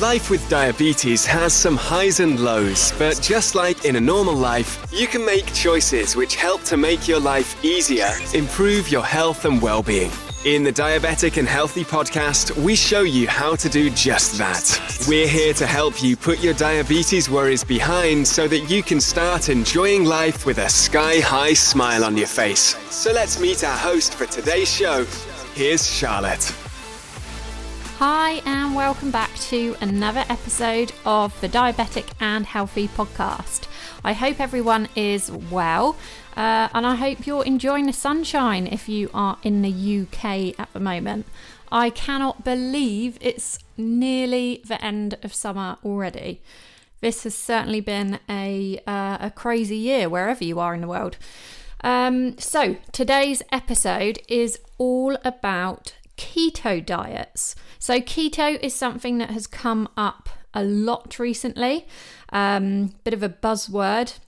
Life with diabetes has some highs and lows, but just like in a normal life, you can make choices which help to make your life easier, improve your health and well being. In the Diabetic and Healthy podcast, we show you how to do just that. We're here to help you put your diabetes worries behind so that you can start enjoying life with a sky high smile on your face. So let's meet our host for today's show. Here's Charlotte. Hi, and welcome back to another episode of the Diabetic and Healthy podcast. I hope everyone is well, uh, and I hope you're enjoying the sunshine if you are in the UK at the moment. I cannot believe it's nearly the end of summer already. This has certainly been a, uh, a crazy year wherever you are in the world. Um, so, today's episode is all about keto diets. So, keto is something that has come up a lot recently, um, bit of a buzzword.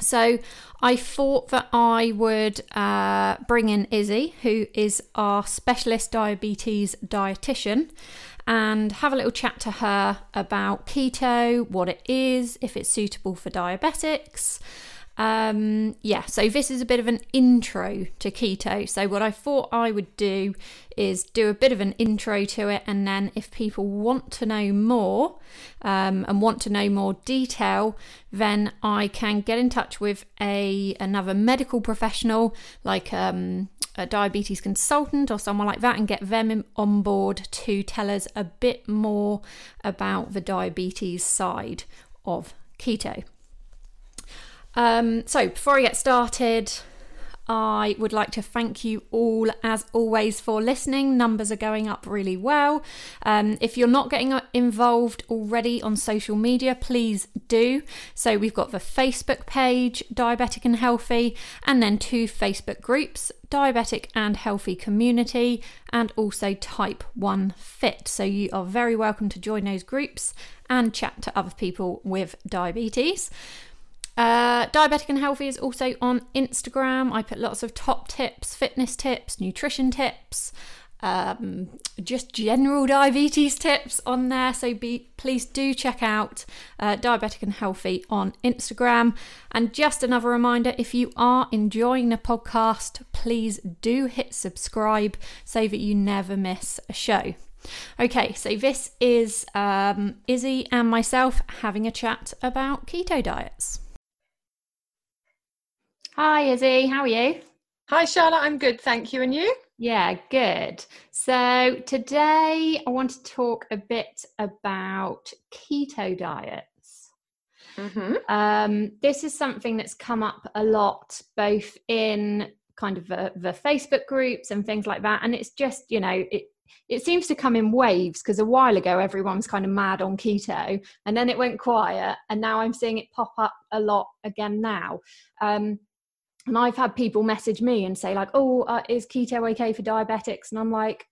So, I thought that I would uh, bring in Izzy, who is our specialist diabetes dietitian, and have a little chat to her about keto, what it is, if it's suitable for diabetics. Um, yeah, so this is a bit of an intro to keto. So, what I thought I would do is do a bit of an intro to it, and then if people want to know more um, and want to know more detail, then I can get in touch with a another medical professional, like um, a diabetes consultant or someone like that, and get them on board to tell us a bit more about the diabetes side of keto. Um, so, before I get started, I would like to thank you all, as always, for listening. Numbers are going up really well. Um, if you're not getting involved already on social media, please do. So, we've got the Facebook page, Diabetic and Healthy, and then two Facebook groups Diabetic and Healthy Community, and also Type 1 Fit. So, you are very welcome to join those groups and chat to other people with diabetes. Uh, Diabetic and Healthy is also on Instagram. I put lots of top tips, fitness tips, nutrition tips, um, just general diabetes tips on there. So be please do check out uh, Diabetic and Healthy on Instagram. And just another reminder: if you are enjoying the podcast, please do hit subscribe so that you never miss a show. Okay, so this is um, Izzy and myself having a chat about keto diets. Hi, Izzy. How are you? Hi, Charlotte. I'm good. Thank you. And you? Yeah, good. So, today I want to talk a bit about keto diets. Mm-hmm. Um, this is something that's come up a lot, both in kind of the, the Facebook groups and things like that. And it's just, you know, it, it seems to come in waves because a while ago everyone was kind of mad on keto and then it went quiet and now i'm seeing it pop up a lot again now um, and I've had people message me and say like, "Oh, uh, is keto okay for diabetics?" And I'm like,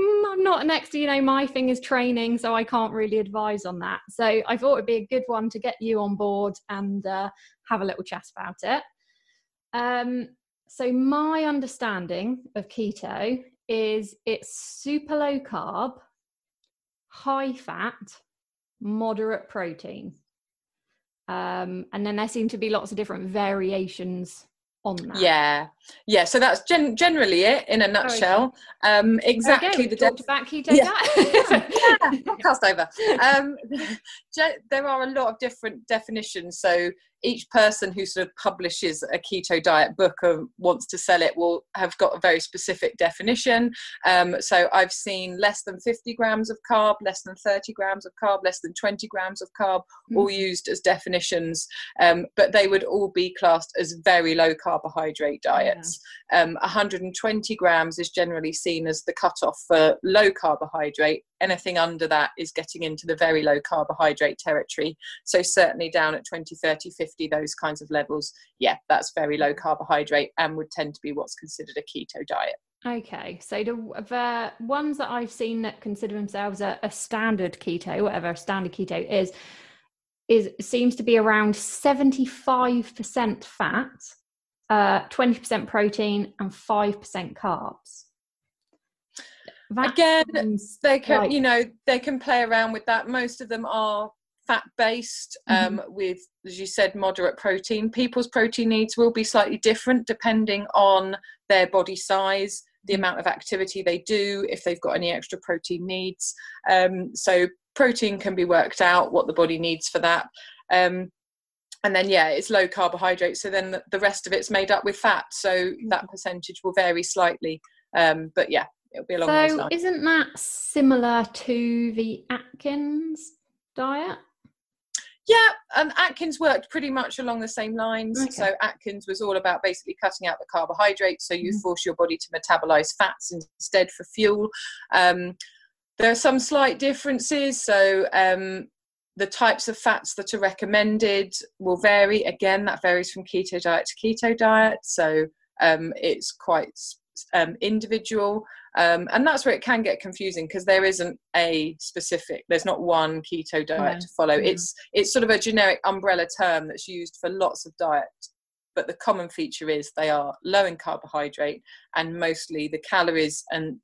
mm, "I'm not next to you know my thing is training, so I can't really advise on that." So I thought it'd be a good one to get you on board and uh, have a little chat about it. Um, so my understanding of keto is it's super low carb, high fat, moderate protein. Um, and then there seem to be lots of different variations on that. Yeah, yeah. So that's gen- generally it in a nutshell. Um, exactly the talked about keto yeah. yeah, podcast over. Um, there are a lot of different definitions. So each person who sort of publishes a keto diet book or wants to sell it will have got a very specific definition. Um, so I've seen less than 50 grams of carb, less than 30 grams of carb, less than 20 grams of carb, mm. all used as definitions, um, but they would all be classed as very low carbohydrate diets. Yeah. Um, 120 grams is generally seen as the cutoff for low carbohydrate. Anything under that is getting into the very low carbohydrate territory. So certainly down at 20, 30, 50 50, those kinds of levels, yeah, that's very low carbohydrate and would tend to be what's considered a keto diet. Okay, so the, the ones that I've seen that consider themselves a, a standard keto, whatever a standard keto is, is seems to be around 75% fat, uh, 20% protein, and 5% carbs. Again they can like, you know they can play around with that most of them are fat based um, mm-hmm. with as you said moderate protein people's protein needs will be slightly different depending on their body size the mm-hmm. amount of activity they do if they've got any extra protein needs um, so protein can be worked out what the body needs for that um, and then yeah it's low carbohydrate so then the, rest of it's made up with fat so mm-hmm. that percentage will vary slightly um, but yeah it'll be along so those lines. isn't that similar to the atkins diet yeah, and Atkins worked pretty much along the same lines. Okay. So Atkins was all about basically cutting out the carbohydrates, so you mm. force your body to metabolize fats instead for fuel. Um, there are some slight differences. So um, the types of fats that are recommended will vary. Again, that varies from keto diet to keto diet. So um, it's quite um, individual. Um, and that's where it can get confusing because there isn't a specific there's not one keto diet to follow mm. it's it's sort of a generic umbrella term that's used for lots of diets but the common feature is they are low in carbohydrate and mostly the calories and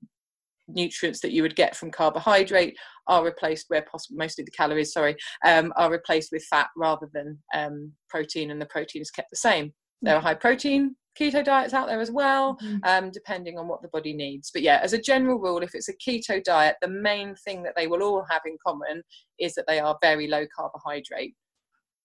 nutrients that you would get from carbohydrate are replaced where possible mostly the calories sorry um, are replaced with fat rather than um, protein and the protein is kept the same they're mm. high protein keto diets out there as well, mm-hmm. um, depending on what the body needs. But yeah, as a general rule, if it's a keto diet, the main thing that they will all have in common is that they are very low carbohydrate.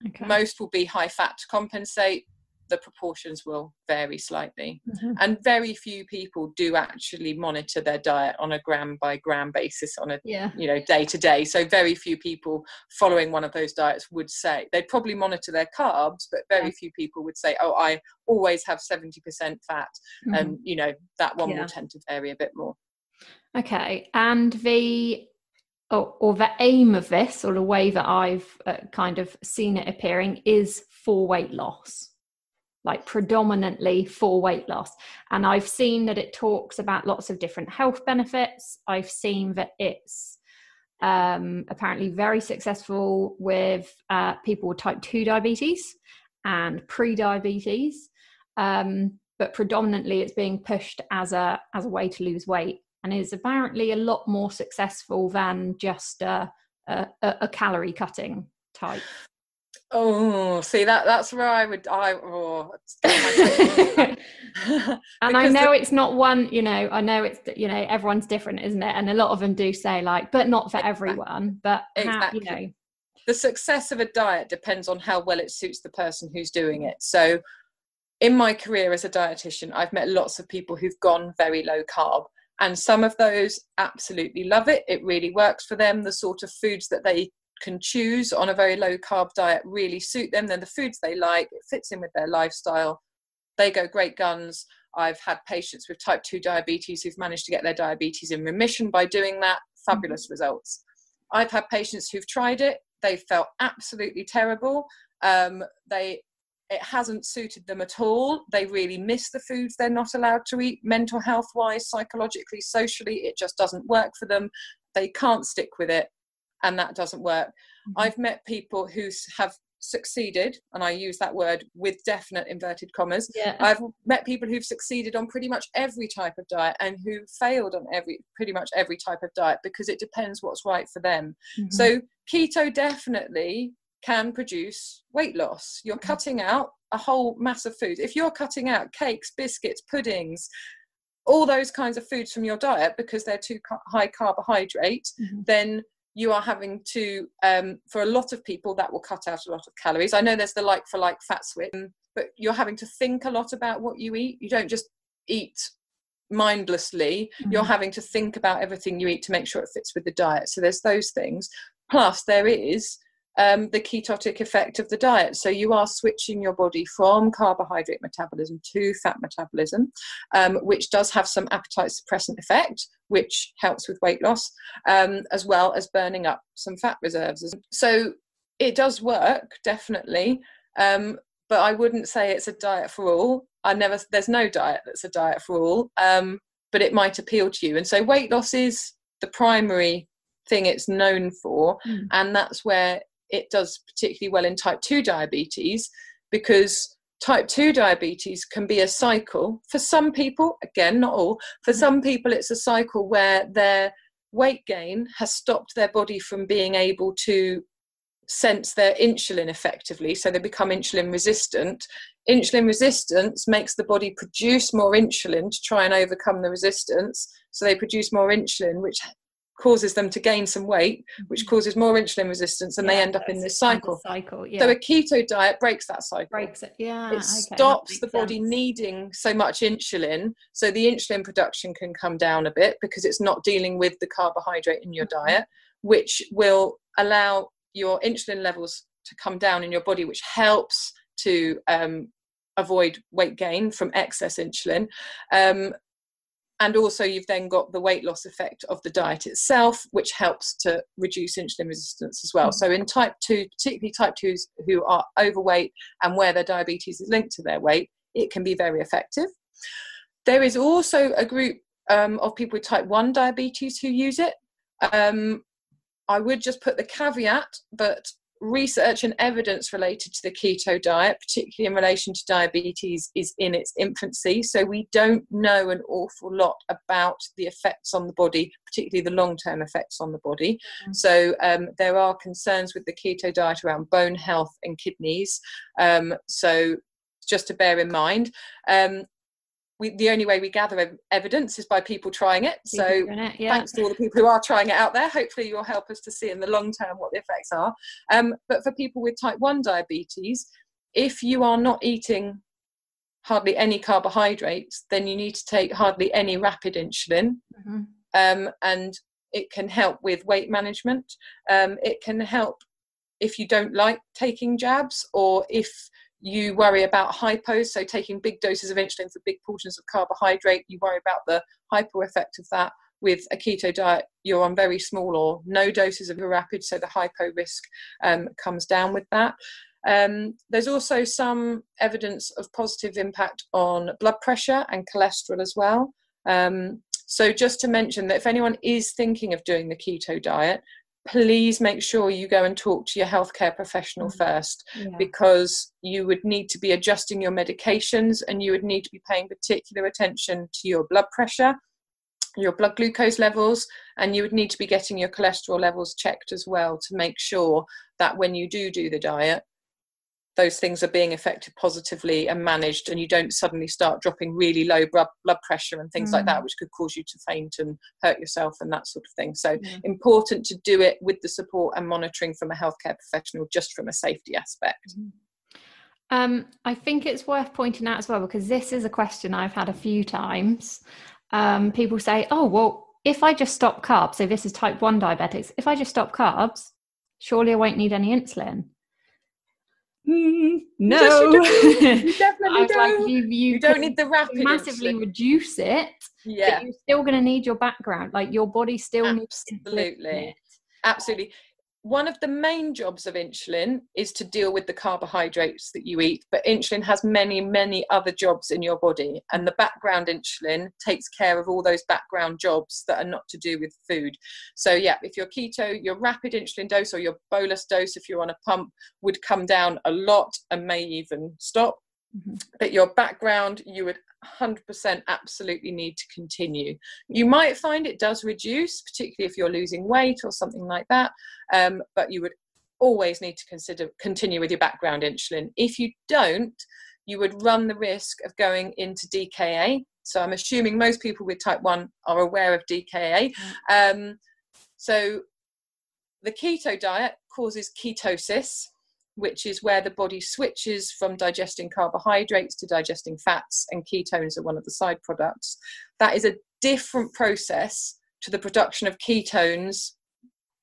Okay. Most will be high fat to compensate, the proportions will vary slightly. Mm-hmm. And very few people do actually monitor their diet on a gram by gram basis on a yeah. you know day to day. So very few people following one of those diets would say they'd probably monitor their carbs, but very yeah. few people would say, "Oh, I always have 70% fat." Mm-hmm. And you know, that one yeah. will tend to vary a bit more. Okay. And the or, or, the aim of this, or the way that I've uh, kind of seen it appearing, is for weight loss like predominantly for weight loss. And I've seen that it talks about lots of different health benefits. I've seen that it's um, apparently very successful with uh, people with type 2 diabetes and pre-diabetes. Um, but predominantly it's being pushed as a as a way to lose weight and is apparently a lot more successful than just a, a, a calorie cutting type Oh, see that that's where I would I oh, and I know the, it's not one, you know, I know it's you know everyone's different, isn't it? And a lot of them do say like, but not for exactly. everyone. But exactly. How, you know, the success of a diet depends on how well it suits the person who's doing it. So, in my career as a dietitian, I've met lots of people who've gone very low carb, and some of those absolutely love it. It really works for them. The sort of foods that they can choose on a very low carb diet really suit them. Then the foods they like, it fits in with their lifestyle. They go great guns. I've had patients with type 2 diabetes who've managed to get their diabetes in remission by doing that. Fabulous mm-hmm. results. I've had patients who've tried it, they felt absolutely terrible. Um, they it hasn't suited them at all. They really miss the foods they're not allowed to eat, mental health wise, psychologically, socially. It just doesn't work for them. They can't stick with it and that doesn't work. Mm-hmm. I've met people who have succeeded, and I use that word with definite inverted commas. Yeah. I've met people who've succeeded on pretty much every type of diet and who failed on every pretty much every type of diet because it depends what's right for them. Mm-hmm. So keto definitely can produce weight loss. You're mm-hmm. cutting out a whole mass of food. If you're cutting out cakes, biscuits, puddings, all those kinds of foods from your diet because they're too high carbohydrate, mm-hmm. then you are having to um, for a lot of people that will cut out a lot of calories. I know there's the like for like fat switch but you're having to think a lot about what you eat. You don't just eat mindlessly. Mm-hmm. you're having to think about everything you eat to make sure it fits with the diet. So there's those things. Plus there is um, the ketotic effect of the diet. So you are switching your body from carbohydrate metabolism to fat metabolism, um, which does have some appetite suppressant effect, which helps with weight loss, um, as well as burning up some fat reserves. So it does work, definitely. Um, but I wouldn't say it's a diet for all. I never, there's no diet that's a diet for all, um, but it might appeal to you. And so weight loss is the primary thing it's known for, mm. and that's where it does particularly well in type 2 diabetes because type 2 diabetes can be a cycle for some people again not all for mm-hmm. some people it's a cycle where their weight gain has stopped their body from being able to sense their insulin effectively so they become insulin resistant insulin resistance makes the body produce more insulin to try and overcome the resistance so they produce more insulin which causes them to gain some weight, which mm-hmm. causes more insulin resistance, and yeah, they end up in this cycle. cycle yeah. So a keto diet breaks that cycle. Breaks it. Yeah. It okay, stops the body sense. needing so much insulin, so the insulin production can come down a bit because it's not dealing with the carbohydrate in your mm-hmm. diet, which will allow your insulin levels to come down in your body, which helps to um, avoid weight gain from excess insulin. Um, and also you've then got the weight loss effect of the diet itself which helps to reduce insulin resistance as well. Mm. so in type 2 particularly type 2s who are overweight and where their diabetes is linked to their weight it can be very effective. There is also a group um, of people with type 1 diabetes who use it. Um, i would just put the caveat but research and evidence related to the keto diet, particularly in relation to diabetes, is in its infancy. So we don't know an awful lot about the effects on the body, particularly the long term effects on the body. Mm-hmm. So um, there are concerns with the keto diet around bone health and kidneys. Um, so just to bear in mind. Um, we, the only way we gather evidence is by people trying it. So it, yeah. thanks to all the people who are trying it out there. Hopefully you'll help us to see in the long term what the effects are. Um, but for people with type 1 diabetes, if you are not eating hardly any carbohydrates, then you need to take hardly any rapid insulin. Mm-hmm. Um, and it can help with weight management. Um, it can help if you don't like taking jabs or if you worry about hypos, so taking big doses of insulin for big portions of carbohydrate. You worry about the hypo effect of that. With a keto diet, you're on very small or no doses of a rapid, so the hypo risk um, comes down with that. Um, there's also some evidence of positive impact on blood pressure and cholesterol as well. Um, so, just to mention that if anyone is thinking of doing the keto diet, please make sure you go and talk to your healthcare professional mm-hmm. first yeah. because you would need to be adjusting your medications and you would need to be paying particular attention to your blood pressure your blood glucose levels and you would need to be getting your cholesterol levels checked as well to make sure that when you do do the diet those things are being affected positively and managed and you don't suddenly start dropping really low blood, blood pressure and things mm. like that mm. which could cause you to faint and hurt yourself and that sort of thing so yeah. important to do it with the support and monitoring from a healthcare professional just from a safety aspect mm. um, i think it's worth pointing out as well because this is a question i've had a few times um, people say oh well if i just stop carbs so this is type 1 diabetics if i just stop carbs surely i won't need any insulin mm, no, you, you definitely do. Like, you, you, you don't need the rapid massively reduce it. Yeah, you're still going to need your background. Like your body still absolutely, needs Absolutely. absolutely one of the main jobs of insulin is to deal with the carbohydrates that you eat, but insulin has many, many other jobs in your body. And the background insulin takes care of all those background jobs that are not to do with food. So, yeah, if you're keto, your rapid insulin dose or your bolus dose, if you're on a pump, would come down a lot and may even stop. Mm-hmm. But your background, you would 100% absolutely need to continue. You might find it does reduce, particularly if you're losing weight or something like that, um, but you would always need to consider continue with your background insulin. If you don't, you would run the risk of going into DKA. So I'm assuming most people with type 1 are aware of DKA. Mm. Um, so the keto diet causes ketosis which is where the body switches from digesting carbohydrates to digesting fats, and ketones are one of the side products. That is a different process to the production of ketones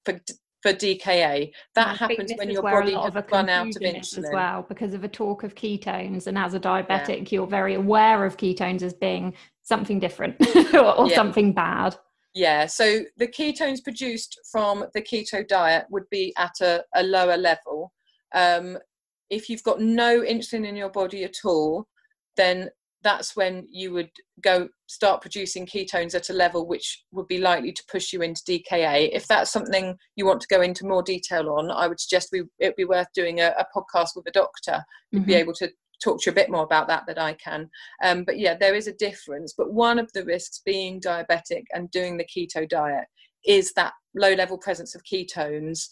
for for DKA. That happens when your body has run out of insulin as well, because of a talk of ketones. And as a diabetic, yeah. you're very aware of ketones as being something different or yeah. something bad. Yeah, so the ketones produced from the keto diet would be at a, a lower level. Um, if you've got no insulin in your body at all, then that's when you would go start producing ketones at a level which would be likely to push you into DKA. If that's something you want to go into more detail on, I would suggest we, it'd be worth doing a, a podcast with a doctor who'd mm-hmm. be able to talk to you a bit more about that than I can. Um, but yeah, there is a difference. But one of the risks being diabetic and doing the keto diet is that low level presence of ketones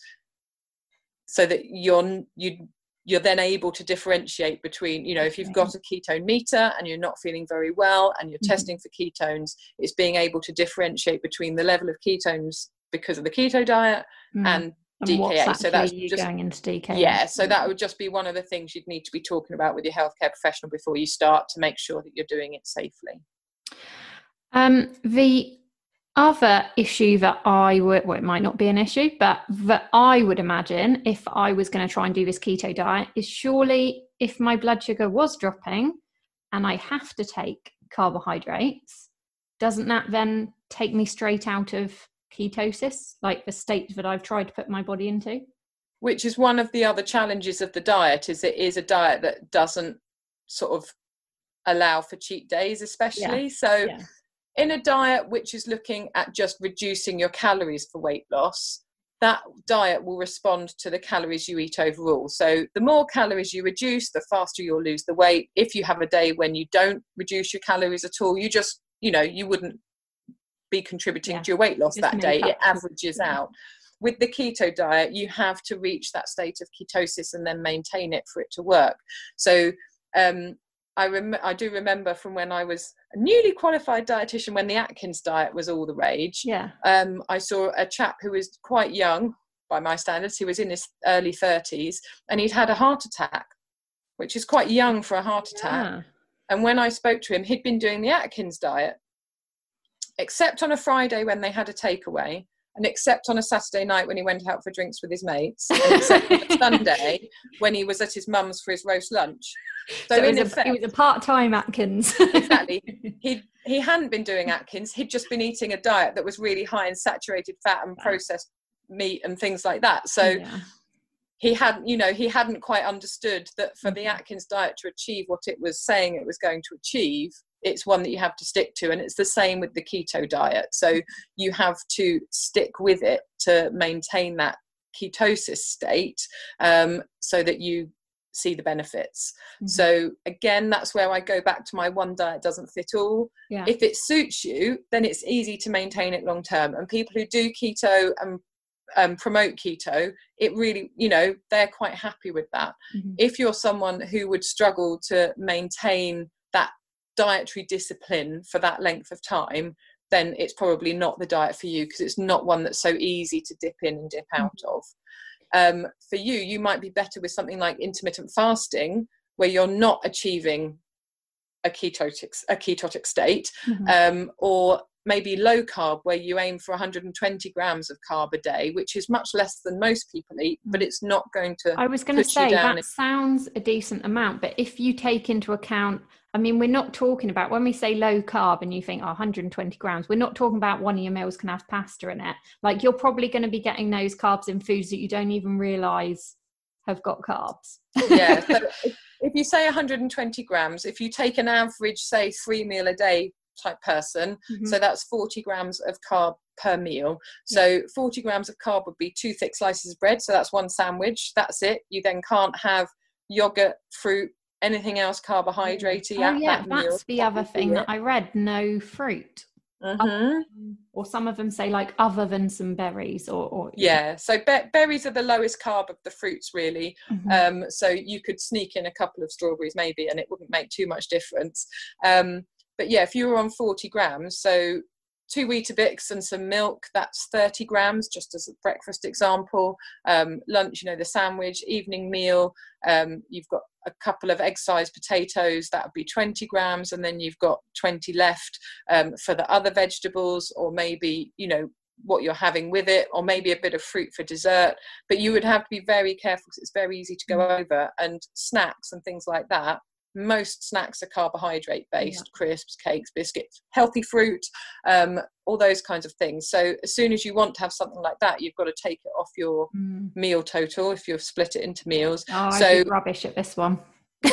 so that you're you you're then able to differentiate between you know if you've got a ketone meter and you're not feeling very well and you're mm-hmm. testing for ketones it's being able to differentiate between the level of ketones because of the keto diet mm. and and DKA. So that's you just going into DKA. Yeah, so that would just be one of the things you'd need to be talking about with your healthcare professional before you start to make sure that you're doing it safely. Um, the other issue that I would, well, it might not be an issue, but that I would imagine if I was going to try and do this keto diet is surely if my blood sugar was dropping and I have to take carbohydrates, doesn't that then take me straight out of ketosis, like the state that I've tried to put my body into? Which is one of the other challenges of the diet, is it is a diet that doesn't sort of allow for cheat days, especially. Yeah. So yeah in a diet which is looking at just reducing your calories for weight loss, that diet will respond to the calories you eat overall. So, the more calories you reduce, the faster you'll lose the weight. If you have a day when you don't reduce your calories at all, you just, you know, you wouldn't be contributing yeah. to your weight loss just that day. It averages yeah. out. With the keto diet, you have to reach that state of ketosis and then maintain it for it to work. So, um, I rem- I do remember from when I was newly qualified dietitian when the Atkins diet was all the rage. Yeah. Um, I saw a chap who was quite young by my standards. He was in his early 30s and he'd had a heart attack, which is quite young for a heart attack. Yeah. And when I spoke to him, he'd been doing the Atkins diet, except on a Friday when they had a takeaway and except on a Saturday night when he went out for drinks with his mates, Sunday when he was at his mum's for his roast lunch. So, so in was effect, a, he was a part-time Atkins. exactly. He he hadn't been doing Atkins. He'd just been eating a diet that was really high in saturated fat and processed meat and things like that. So. Yeah. He hadn't, you know, he hadn't quite understood that for the mm-hmm. Atkins diet to achieve what it was saying it was going to achieve, it's one that you have to stick to and it's the same with the keto diet so you have to stick with it to maintain that ketosis state um, so that you see the benefits mm-hmm. so again that's where i go back to my one diet doesn't fit all yeah. if it suits you then it's easy to maintain it long term and people who do keto and um, promote keto it really you know they're quite happy with that mm-hmm. if you're someone who would struggle to maintain dietary discipline for that length of time, then it's probably not the diet for you because it's not one that's so easy to dip in and dip out mm. of. Um, for you, you might be better with something like intermittent fasting, where you're not achieving a ketotic a ketotic state, mm-hmm. um, or maybe low carb where you aim for 120 grams of carb a day which is much less than most people eat but mm. it's not going to i was going to say that sounds a decent amount but if you take into account i mean we're not talking about when we say low carb and you think oh, 120 grams we're not talking about one of your meals can have pasta in it like you're probably going to be getting those carbs in foods that you don't even realize have got carbs yeah so if, if you say 120 grams if you take an average say three meal a day type person. Mm-hmm. So that's 40 grams of carb per meal. So yeah. 40 grams of carb would be two thick slices of bread. So that's one sandwich. That's it. You then can't have yogurt, fruit, anything else carbohydrate. Oh, yeah, that that's the other thing that I read no fruit. Mm-hmm. or some of them say like other than some berries or, or yeah so be- berries are the lowest carb of the fruits really mm-hmm. um, so you could sneak in a couple of strawberries maybe and it wouldn't make too much difference um, but yeah, if you were on 40 grams, so two Weetabix and some milk, that's 30 grams, just as a breakfast example. Um, lunch, you know, the sandwich, evening meal, um, you've got a couple of egg sized potatoes, that would be 20 grams, and then you've got 20 left um, for the other vegetables, or maybe, you know, what you're having with it, or maybe a bit of fruit for dessert. But you would have to be very careful because it's very easy to go mm. over. And snacks and things like that, most snacks are carbohydrate based yeah. crisps cakes biscuits healthy fruit um, all those kinds of things so as soon as you want to have something like that you've got to take it off your mm. meal total if you've split it into meals oh, so rubbish at this one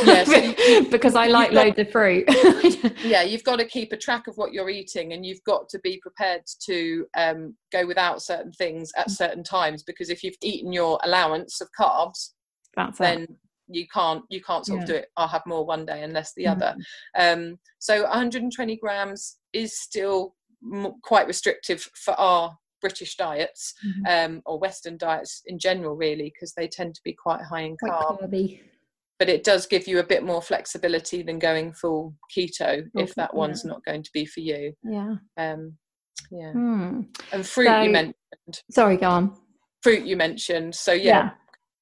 yeah, so because I like got, loads of fruit. yeah, you've got to keep a track of what you're eating, and you've got to be prepared to um, go without certain things at mm. certain times. Because if you've eaten your allowance of carbs, That's then it you can't you can't sort Yeah. of do it i'll have more one day and less the Mhm. other um so 120 grams is still m- quite restrictive for our british diets Mhm. um or western diets in general really because they tend to be quite high in Quite carb carby. but it does give you a bit more flexibility than going full keto if that yeah. one's not going to be for you Yeah. um yeah Hmm. and fruit So- you mentioned Sorry, go on. fruit you mentioned so yeah,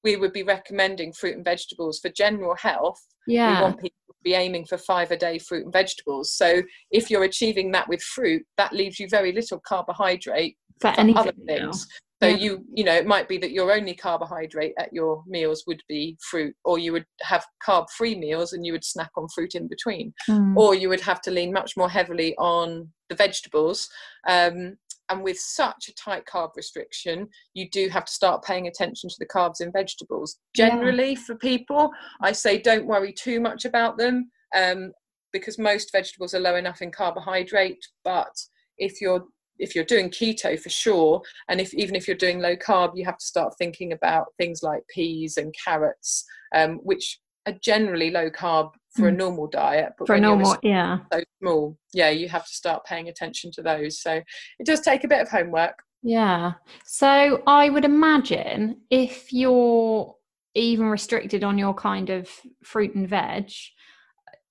we would be recommending fruit and vegetables for general health Yeah. we want people to be aiming for five a day fruit and vegetables so if you're achieving that with fruit that leaves you very little carbohydrate for for other now. things so Yeah. you you know it might be that your only carbohydrate at your meals would be fruit or you would have carb free meals and you would snack on fruit in between Mm. or you would have to lean much more heavily on the vegetables. Um, and with such a tight carb restriction, you do have to start paying attention to the carbs in vegetables. Yeah. Generally, for people, I say don't worry too much about them um, because most vegetables are low enough in carbohydrate. But if you're if you're doing keto for sure, and if even if you're doing low carb, you have to start thinking about things like peas and carrots, um, which are generally low carb for a Mm. normal diet. But for a normal, yeah. so small yeah you have to start paying attention to those so it does take a bit of homework Yeah. So I would imagine if you're even restricted on your kind of fruit and veg,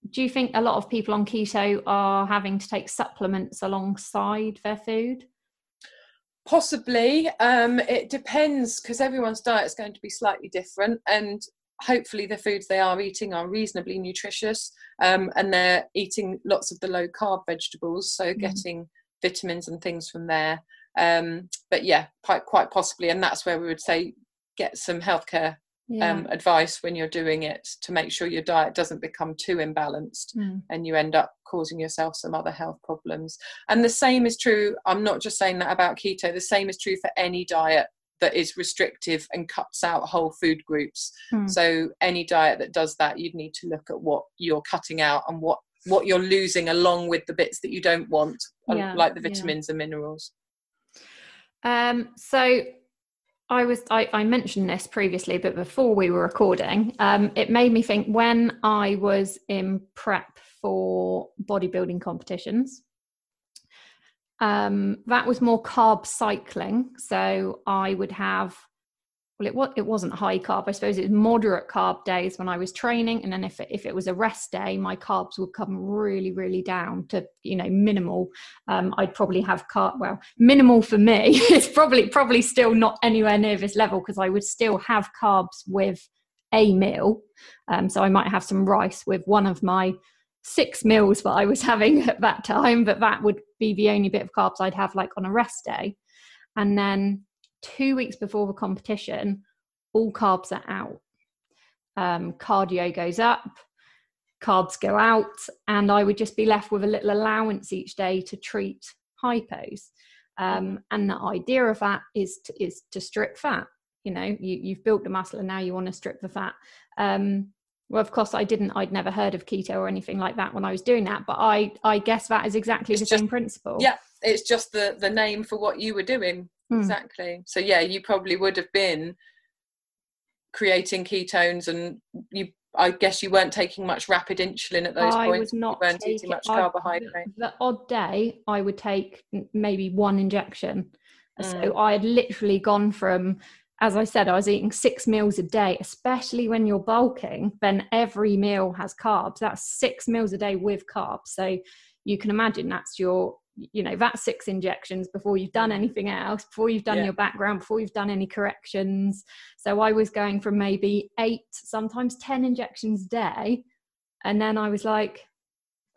do you think a lot of people on keto are having to take supplements alongside their food? possibly um it depends because everyone's diet is going to be slightly different and hopefully the foods they are eating are reasonably nutritious um, and they're eating lots of the low carb vegetables so Mhm. getting vitamins and things from there um, but yeah quite quite possibly and that's where we would say get some healthcare Yeah. um, advice when you're doing it to make sure your diet doesn't become too imbalanced Mm. and you end up causing yourself some other health problems. And the same is true, I'm not just saying that about keto, the same is true for any diet that is restrictive and cuts out whole food groups. Mm. So any diet that does that, you'd need to look at what you're cutting out and what what you're losing along with the bits that you don't want, uh, Yeah, like the yeah. vitamins and minerals. Um, so I was I, I mentioned this previously, but before we were recording, um, it made me think when I was in prep for bodybuilding competitions. Um, that was more carb cycling. So I would have well, it was it wasn't high carb. I suppose it was moderate carb days when I was training, and then if it, if it was a rest day, my carbs would come really really down to you know minimal. Um, I'd probably have carb well minimal for me. it's probably probably still not anywhere near this level because I would still have carbs with a meal. Um, so I might have some rice with one of my six meals that I was having at that time, but that would be the only bit of carbs I'd have like on a rest day. And then two weeks before the competition, all carbs are out. Um, cardio goes up, carbs go out, and I would just be left with a little allowance each day to treat hypos. Um, and the idea of that is to, is to strip fat. You know, you, you've built the muscle and now you want to strip the fat. Um, well, of course, I didn't. I'd never heard of keto or anything like that when I was doing that. But I, I guess that is exactly It's the just- same principle. Yeah, it's just the the name for what you were doing. Hmm. Exactly. So yeah, you probably would have been creating ketones, and you. I guess you weren't taking much rapid insulin at those I points. was not you weren't taking, eating much I- carbohydrate. The, the odd day, I would take maybe one injection. So Mm. I had literally gone from, as I said, I was eating six meals a day. Especially when you're bulking, then every meal has carbs. That's six meals a day with carbs. So you can imagine that's your, you know, that's six injections before you've done anything else, before you've done. Yeah. your background, before you've done any corrections. So I was going from maybe eight, sometimes 10 injections a day. And then I was like,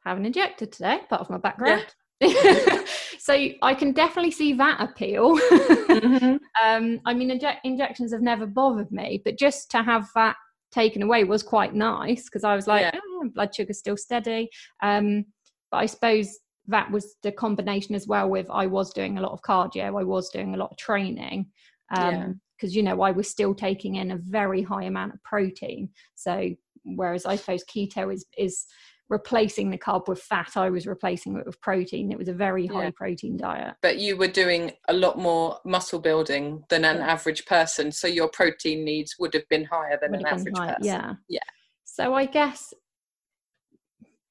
haven't injected today, part of my background. so I can definitely see that appeal. Mhm. um, I mean, inject- injections have never bothered me, but just to have that taken away was quite nice because I was like, Yeah. oh, blood sugar's still steady. Um, but I suppose that was the combination as well with I was doing a lot of cardio, I was doing a lot of training. Yeah. Um, because you know I was still taking in a very high amount of protein. So whereas I suppose keto is is replacing the carb with fat i was replacing it with protein. It was a very high yeah. protein diet. But you were doing a lot more muscle building than an yeah. average person so your protein needs would have been higher than would an average high, person. yeah. Yeah. So i guess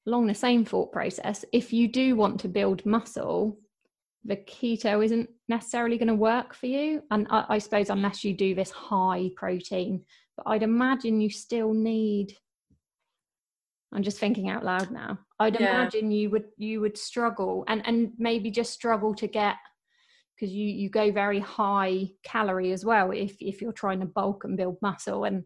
along the same thought process if you do want to build muscle the keto isn't necessarily going to work for you and I, I suppose unless you do this high protein but i'd imagine you still need I'm just thinking out loud now. I'd yeah. imagine you would you would struggle and and maybe just struggle to get because you you go very high calorie as well if if you're trying to bulk and build muscle and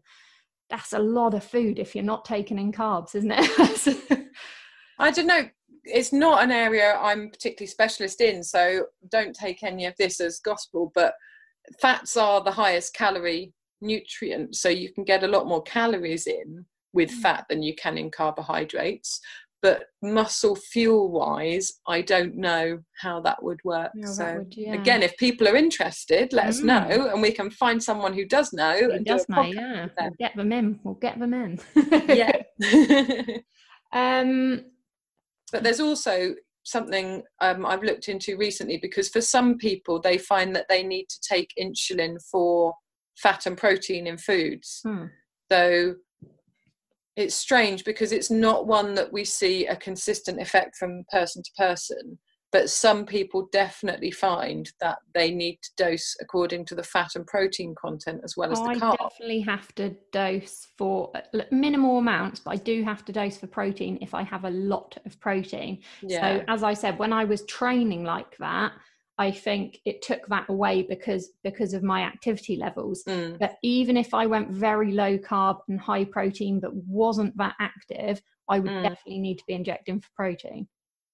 that's a lot of food if you're not taking in carbs, isn't it? I don't know. It's not an area I'm particularly specialist in, so don't take any of this as gospel. But fats are the highest calorie nutrient, so you can get a lot more calories in with mm. fat than you can in carbohydrates but muscle fuel wise i don't know how that would work no, so would, yeah. again if people are interested let mm. us know and we can find someone who does know who and does do know yeah we'll get them in we'll get them in yeah um but there's also something um, I've looked into recently because for some people they find that they need to take insulin for fat and protein in foods. Hmm. So it's strange because it's not one that we see a consistent effect from person to person but some people definitely find that they need to dose according to the fat and protein content as well as the carb. I definitely have to dose for minimal amounts, but I do have to dose for protein if I have a lot of protein. Yeah. So, as I said, when I was training like that, I think it took that away because because of my activity levels. Mm. But even if I went very low carb and high protein but wasn't that active, I would mm. definitely need to be injecting for protein.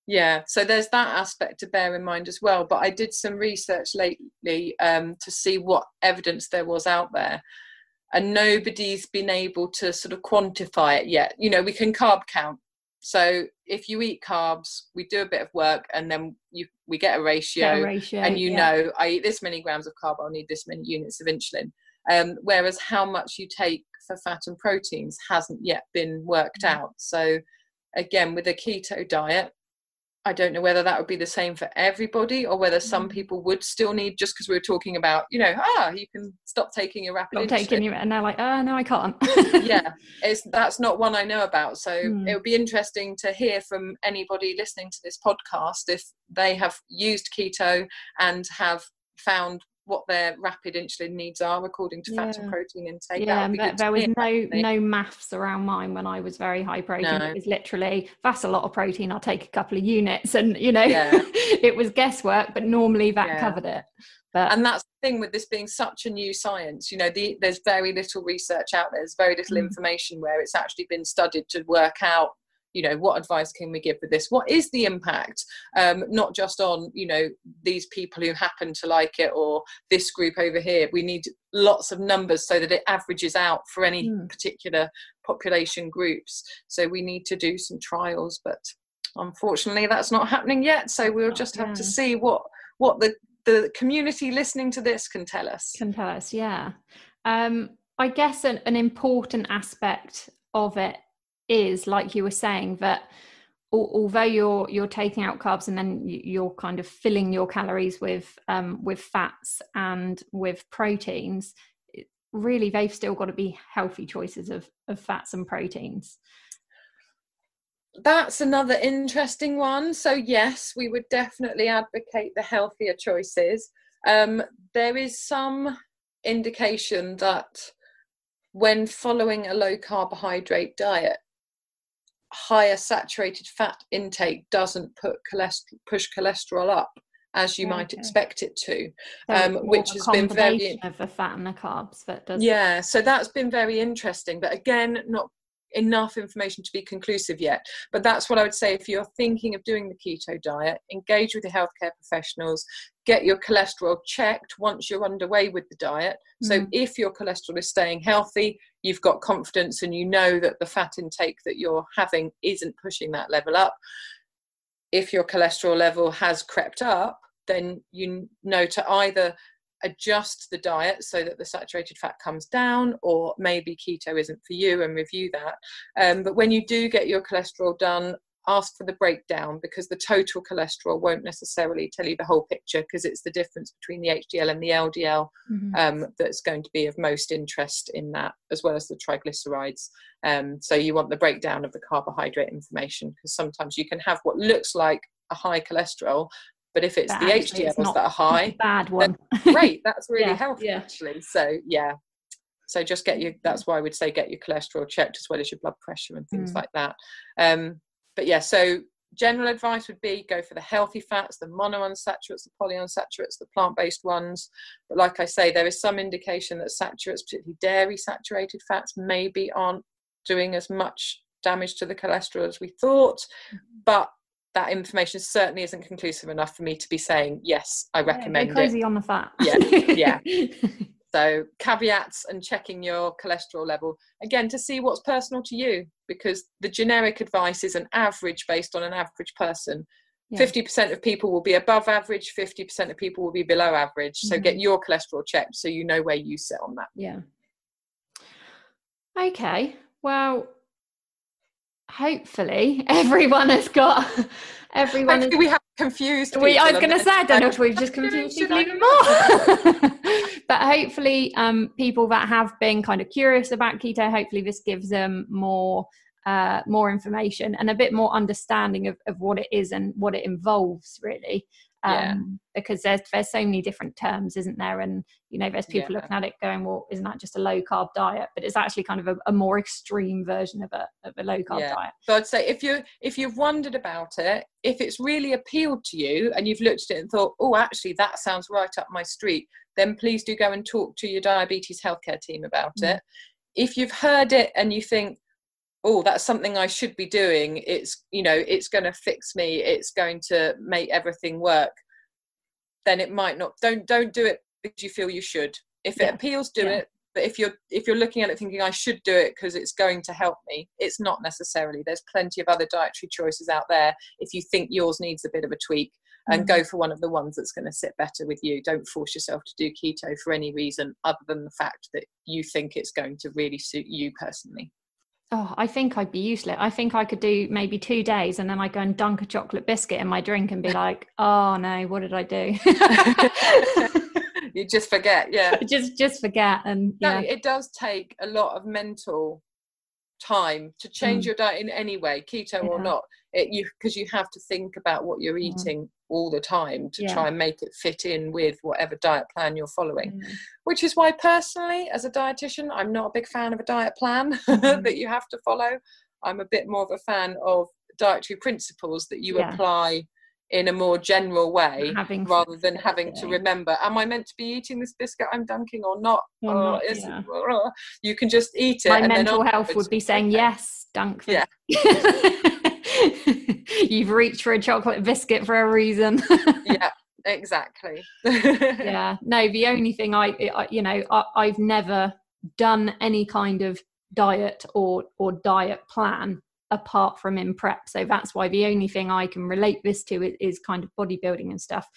Yeah, so there's that aspect to bear in mind as well. But I did some research lately um, to see what evidence there was out there, and nobody's been able to sort of quantify it yet. You know, we can carb count so if you eat carbs, we do a bit of work and then you we get a ratio, get a ratio and you yeah. know I eat this many grams of carb, I'll need this many units of insulin. Um, whereas how much you take for fat and proteins hasn't yet been worked mm-hmm. out. So again, with a keto diet, I don't know whether that would be the same for everybody or whether some mm. people would still need just because we were talking about, you know, ah, you can stop taking your rapid. Stop taking your, and they're like, oh no, I can't. yeah, it's that's not one I know about. So mm. it would be interesting to hear from anybody listening to this podcast if they have used keto and have found what their rapid insulin needs are according to fat and protein intake. Yeah, there, there was no no maths around mine when I was very high protein. No. It was literally that's a lot of protein. I'll take a couple of units, and you know, yeah. it was guesswork, but normally that yeah. covered it. But, and that's the thing with this being such a new science you know the, there's very little research out there there's very little mm. information where it's actually been studied to work out you know what advice can we give for this? What is the impact um, not just on you know these people who happen to like it or this group over here? We need lots of numbers so that it averages out for any mm. particular population groups. So we need to do some trials but unfortunately that's not happening yet. So we'll just have yeah. to see what what the the community listening to this can tell us. Can tell us yeah. Um i guess an, an important aspect of it is like you were saying that although you're you're taking out carbs and then you're kind of filling your calories with um, with fats and with proteins really they've still got to be healthy choices of, of fats and proteins. That's another interesting one. So yes we would definitely advocate the healthier choices. Um, there is some indication that when following a low carbohydrate diet higher saturated fat intake doesn't put cholesterol, push cholesterol up as you okay. might expect it to, um, which has been very of the fat and the carbs that does. Yeah, so that's been very interesting, but again, not enough information to be conclusive yet. But that's what I would say if you're thinking of doing the keto diet, engage with your healthcare professionals, get your cholesterol checked once you're underway with the diet. So mm. if your cholesterol is staying healthy, you've got confidence and you know that the fat intake that you're having isn't pushing that level up. If your cholesterol level has crept up, then you know to either adjust the diet so that the saturated fat comes down, or maybe keto isn't for you and review that. Um, but when you do get your cholesterol done, ask for the breakdown because the total cholesterol won't necessarily tell you the whole picture because it's the difference between the HDL and the LDL mm-hmm. um, that's going to be of most interest in that, as well as the triglycerides. Um, so you want the breakdown of the carbohydrate information because sometimes you can have what looks like a high cholesterol, but if it's but the HDLs it's that are high, bad one. great, that's really yeah, healthy yeah. actually. So yeah, so just get your. That's why I would say get your cholesterol checked as well as your blood pressure and things mm. like that. Um, but yeah, so general advice would be go for the healthy fats, the monounsaturates, the polyunsaturates, the plant-based ones. But like I say, there is some indication that saturates, particularly dairy saturated fats, maybe aren't doing as much damage to the cholesterol as we thought. Mm-hmm. But that information certainly isn't conclusive enough for me to be saying yes i recommend yeah, crazy it. on the fat yeah yeah so caveats and checking your cholesterol level. Again to see what's personal to you because the generic advice is an average based on an average person. Yeah. 50% of people will be above average 50% of people will be below average. So mm-hmm. get your cholesterol checked so you know where you sit on that. Yeah. Okay well hopefully everyone has got everyone is, we have confused we i was going to say i don't know if we've just confused people even more? But hopefully um, people that have been kind of curious about keto hopefully this gives them more uh, more information and a bit more understanding of, of what it is and what it involves really um, yeah. because there's there's so many different terms, isn't there? And you know, there's people yeah. looking at it going, "Well, isn't that just a low carb diet?" But it's actually kind of a, a more extreme version of a of a low carb yeah. diet. So I'd say if you if you've wondered about it, if it's really appealed to you and you've looked at it and thought, "Oh, actually, that sounds right up my street," then please do go and talk to your diabetes healthcare team about mm. it. If you've heard it and you think, oh that's something i should be doing. It's you know it's going to fix me. It's going to make everything work. Then it might not don't don't do it because you feel you should. If it yeah. appeals do yeah. it. But if you're if you're looking at it thinking i should do it because it's going to help me it's not necessarily. There's plenty of other dietary choices out there if you think yours needs a bit of a tweak and mm-hmm. go for one of the ones that's going to sit better with you. Don't force yourself to do keto for any reason other than the fact that you think it's going to really suit you personally Oh, I think I'd be useless. I think I could do maybe two days and then I go and dunk a chocolate biscuit in my drink and be like, oh no, what did I do? you just forget, yeah. just just forget and yeah. No, it does take a lot of mental time to change mm. your diet in any way, keto yeah. or not. It you because you have to think about what you're eating all the time to yeah. try and make it fit in with whatever diet plan you're following. Mm. Which is why, personally, as a dietitian, I'm not a big fan of a diet plan mm. that you have to follow. I'm a bit more of a fan of dietary principles that you yeah. apply in a more general way having rather than having to remember am i meant to be eating this biscuit i'm dunking or not, or not yeah. you can just eat it my mental health would be saying okay. yes dunk yeah You've reached for a chocolate biscuit for a reason. yeah, exactly. yeah. No, the only thing I, I you know, I, I've never done any kind of diet or or diet plan apart from in prep. So that's why the only thing I can relate this to is, is kind of bodybuilding and stuff.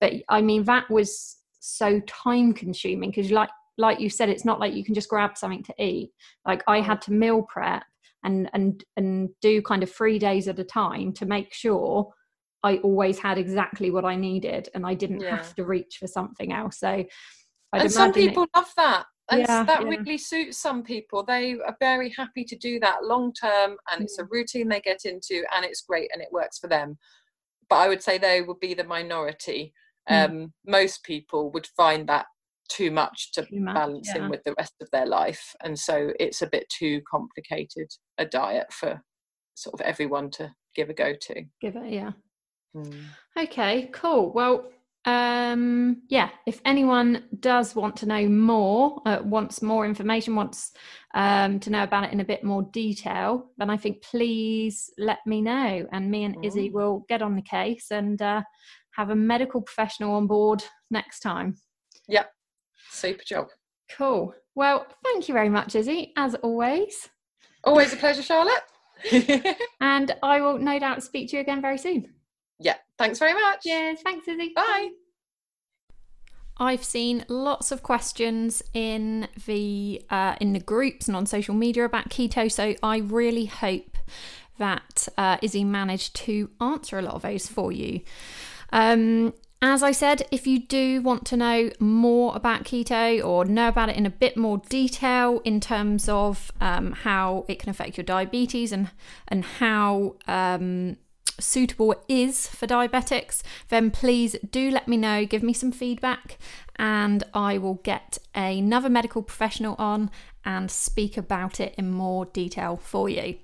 But I mean, that was so time consuming because, like like you said, it's not like you can just grab something to eat. Like I had to meal prep and and and do kind of three days at a time to make sure I always had exactly what I needed and I didn't yeah. have to reach for something else. So I'd and some people it, love that. And yeah, that yeah. really suits some people. They are very happy to do that long term and it's a mm. routine they get into and it's great and it works for them. But I would say they would be the minority. Mm. Um, most people would find that too much to too much, balance in with the rest of their life and so it's a bit too complicated a diet for sort of everyone to give a go to give it yeah mm. okay cool well um yeah if anyone does want to know more uh, wants more information wants um to know about it in a bit more detail then i think please let me know and me and mm. izzy will get on the case and uh, have a medical professional on board next time yep Super job. Cool. Well, thank you very much, Izzy, as always. Always a pleasure, Charlotte. and I will no doubt speak to you again very soon. Yeah. Thanks very much. Yes. Thanks, Izzy. Bye. I've seen lots of questions in the uh, in the groups and on social media about keto, so I really hope that uh, Izzy managed to answer a lot of those for you. Um, as I said, if you do want to know more about keto or know about it in a bit more detail in terms of um, how it can affect your diabetes and and how um, suitable it is for diabetics, then please do let me know. Give me some feedback, and I will get another medical professional on and speak about it in more detail for you.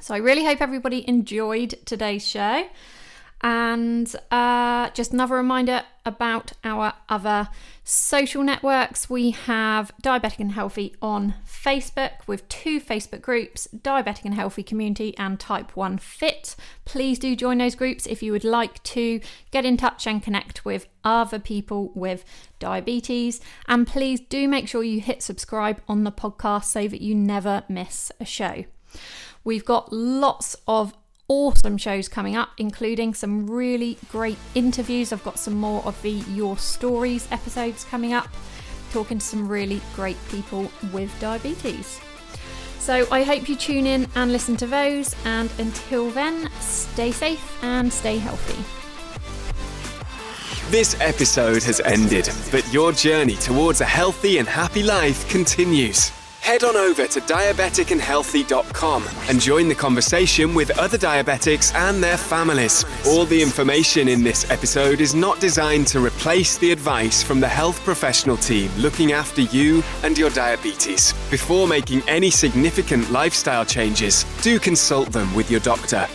So I really hope everybody enjoyed today's show. And uh, just another reminder about our other social networks. We have Diabetic and Healthy on Facebook with two Facebook groups Diabetic and Healthy Community and Type 1 Fit. Please do join those groups if you would like to get in touch and connect with other people with diabetes. And please do make sure you hit subscribe on the podcast so that you never miss a show. We've got lots of awesome shows coming up, including some really great interviews. I've got some more of the Your Stories episodes coming up, talking to some really great people with diabetes. So I hope you tune in and listen to those. And until then, stay safe and stay healthy. This episode has ended, but your journey towards a healthy and happy life continues head on over to diabeticandhealthy.com and join the conversation with other diabetics and their families. All the information in this episode is not designed to replace the advice from the health professional team looking after you and your diabetes. Before making any significant lifestyle changes, do consult them with your doctor.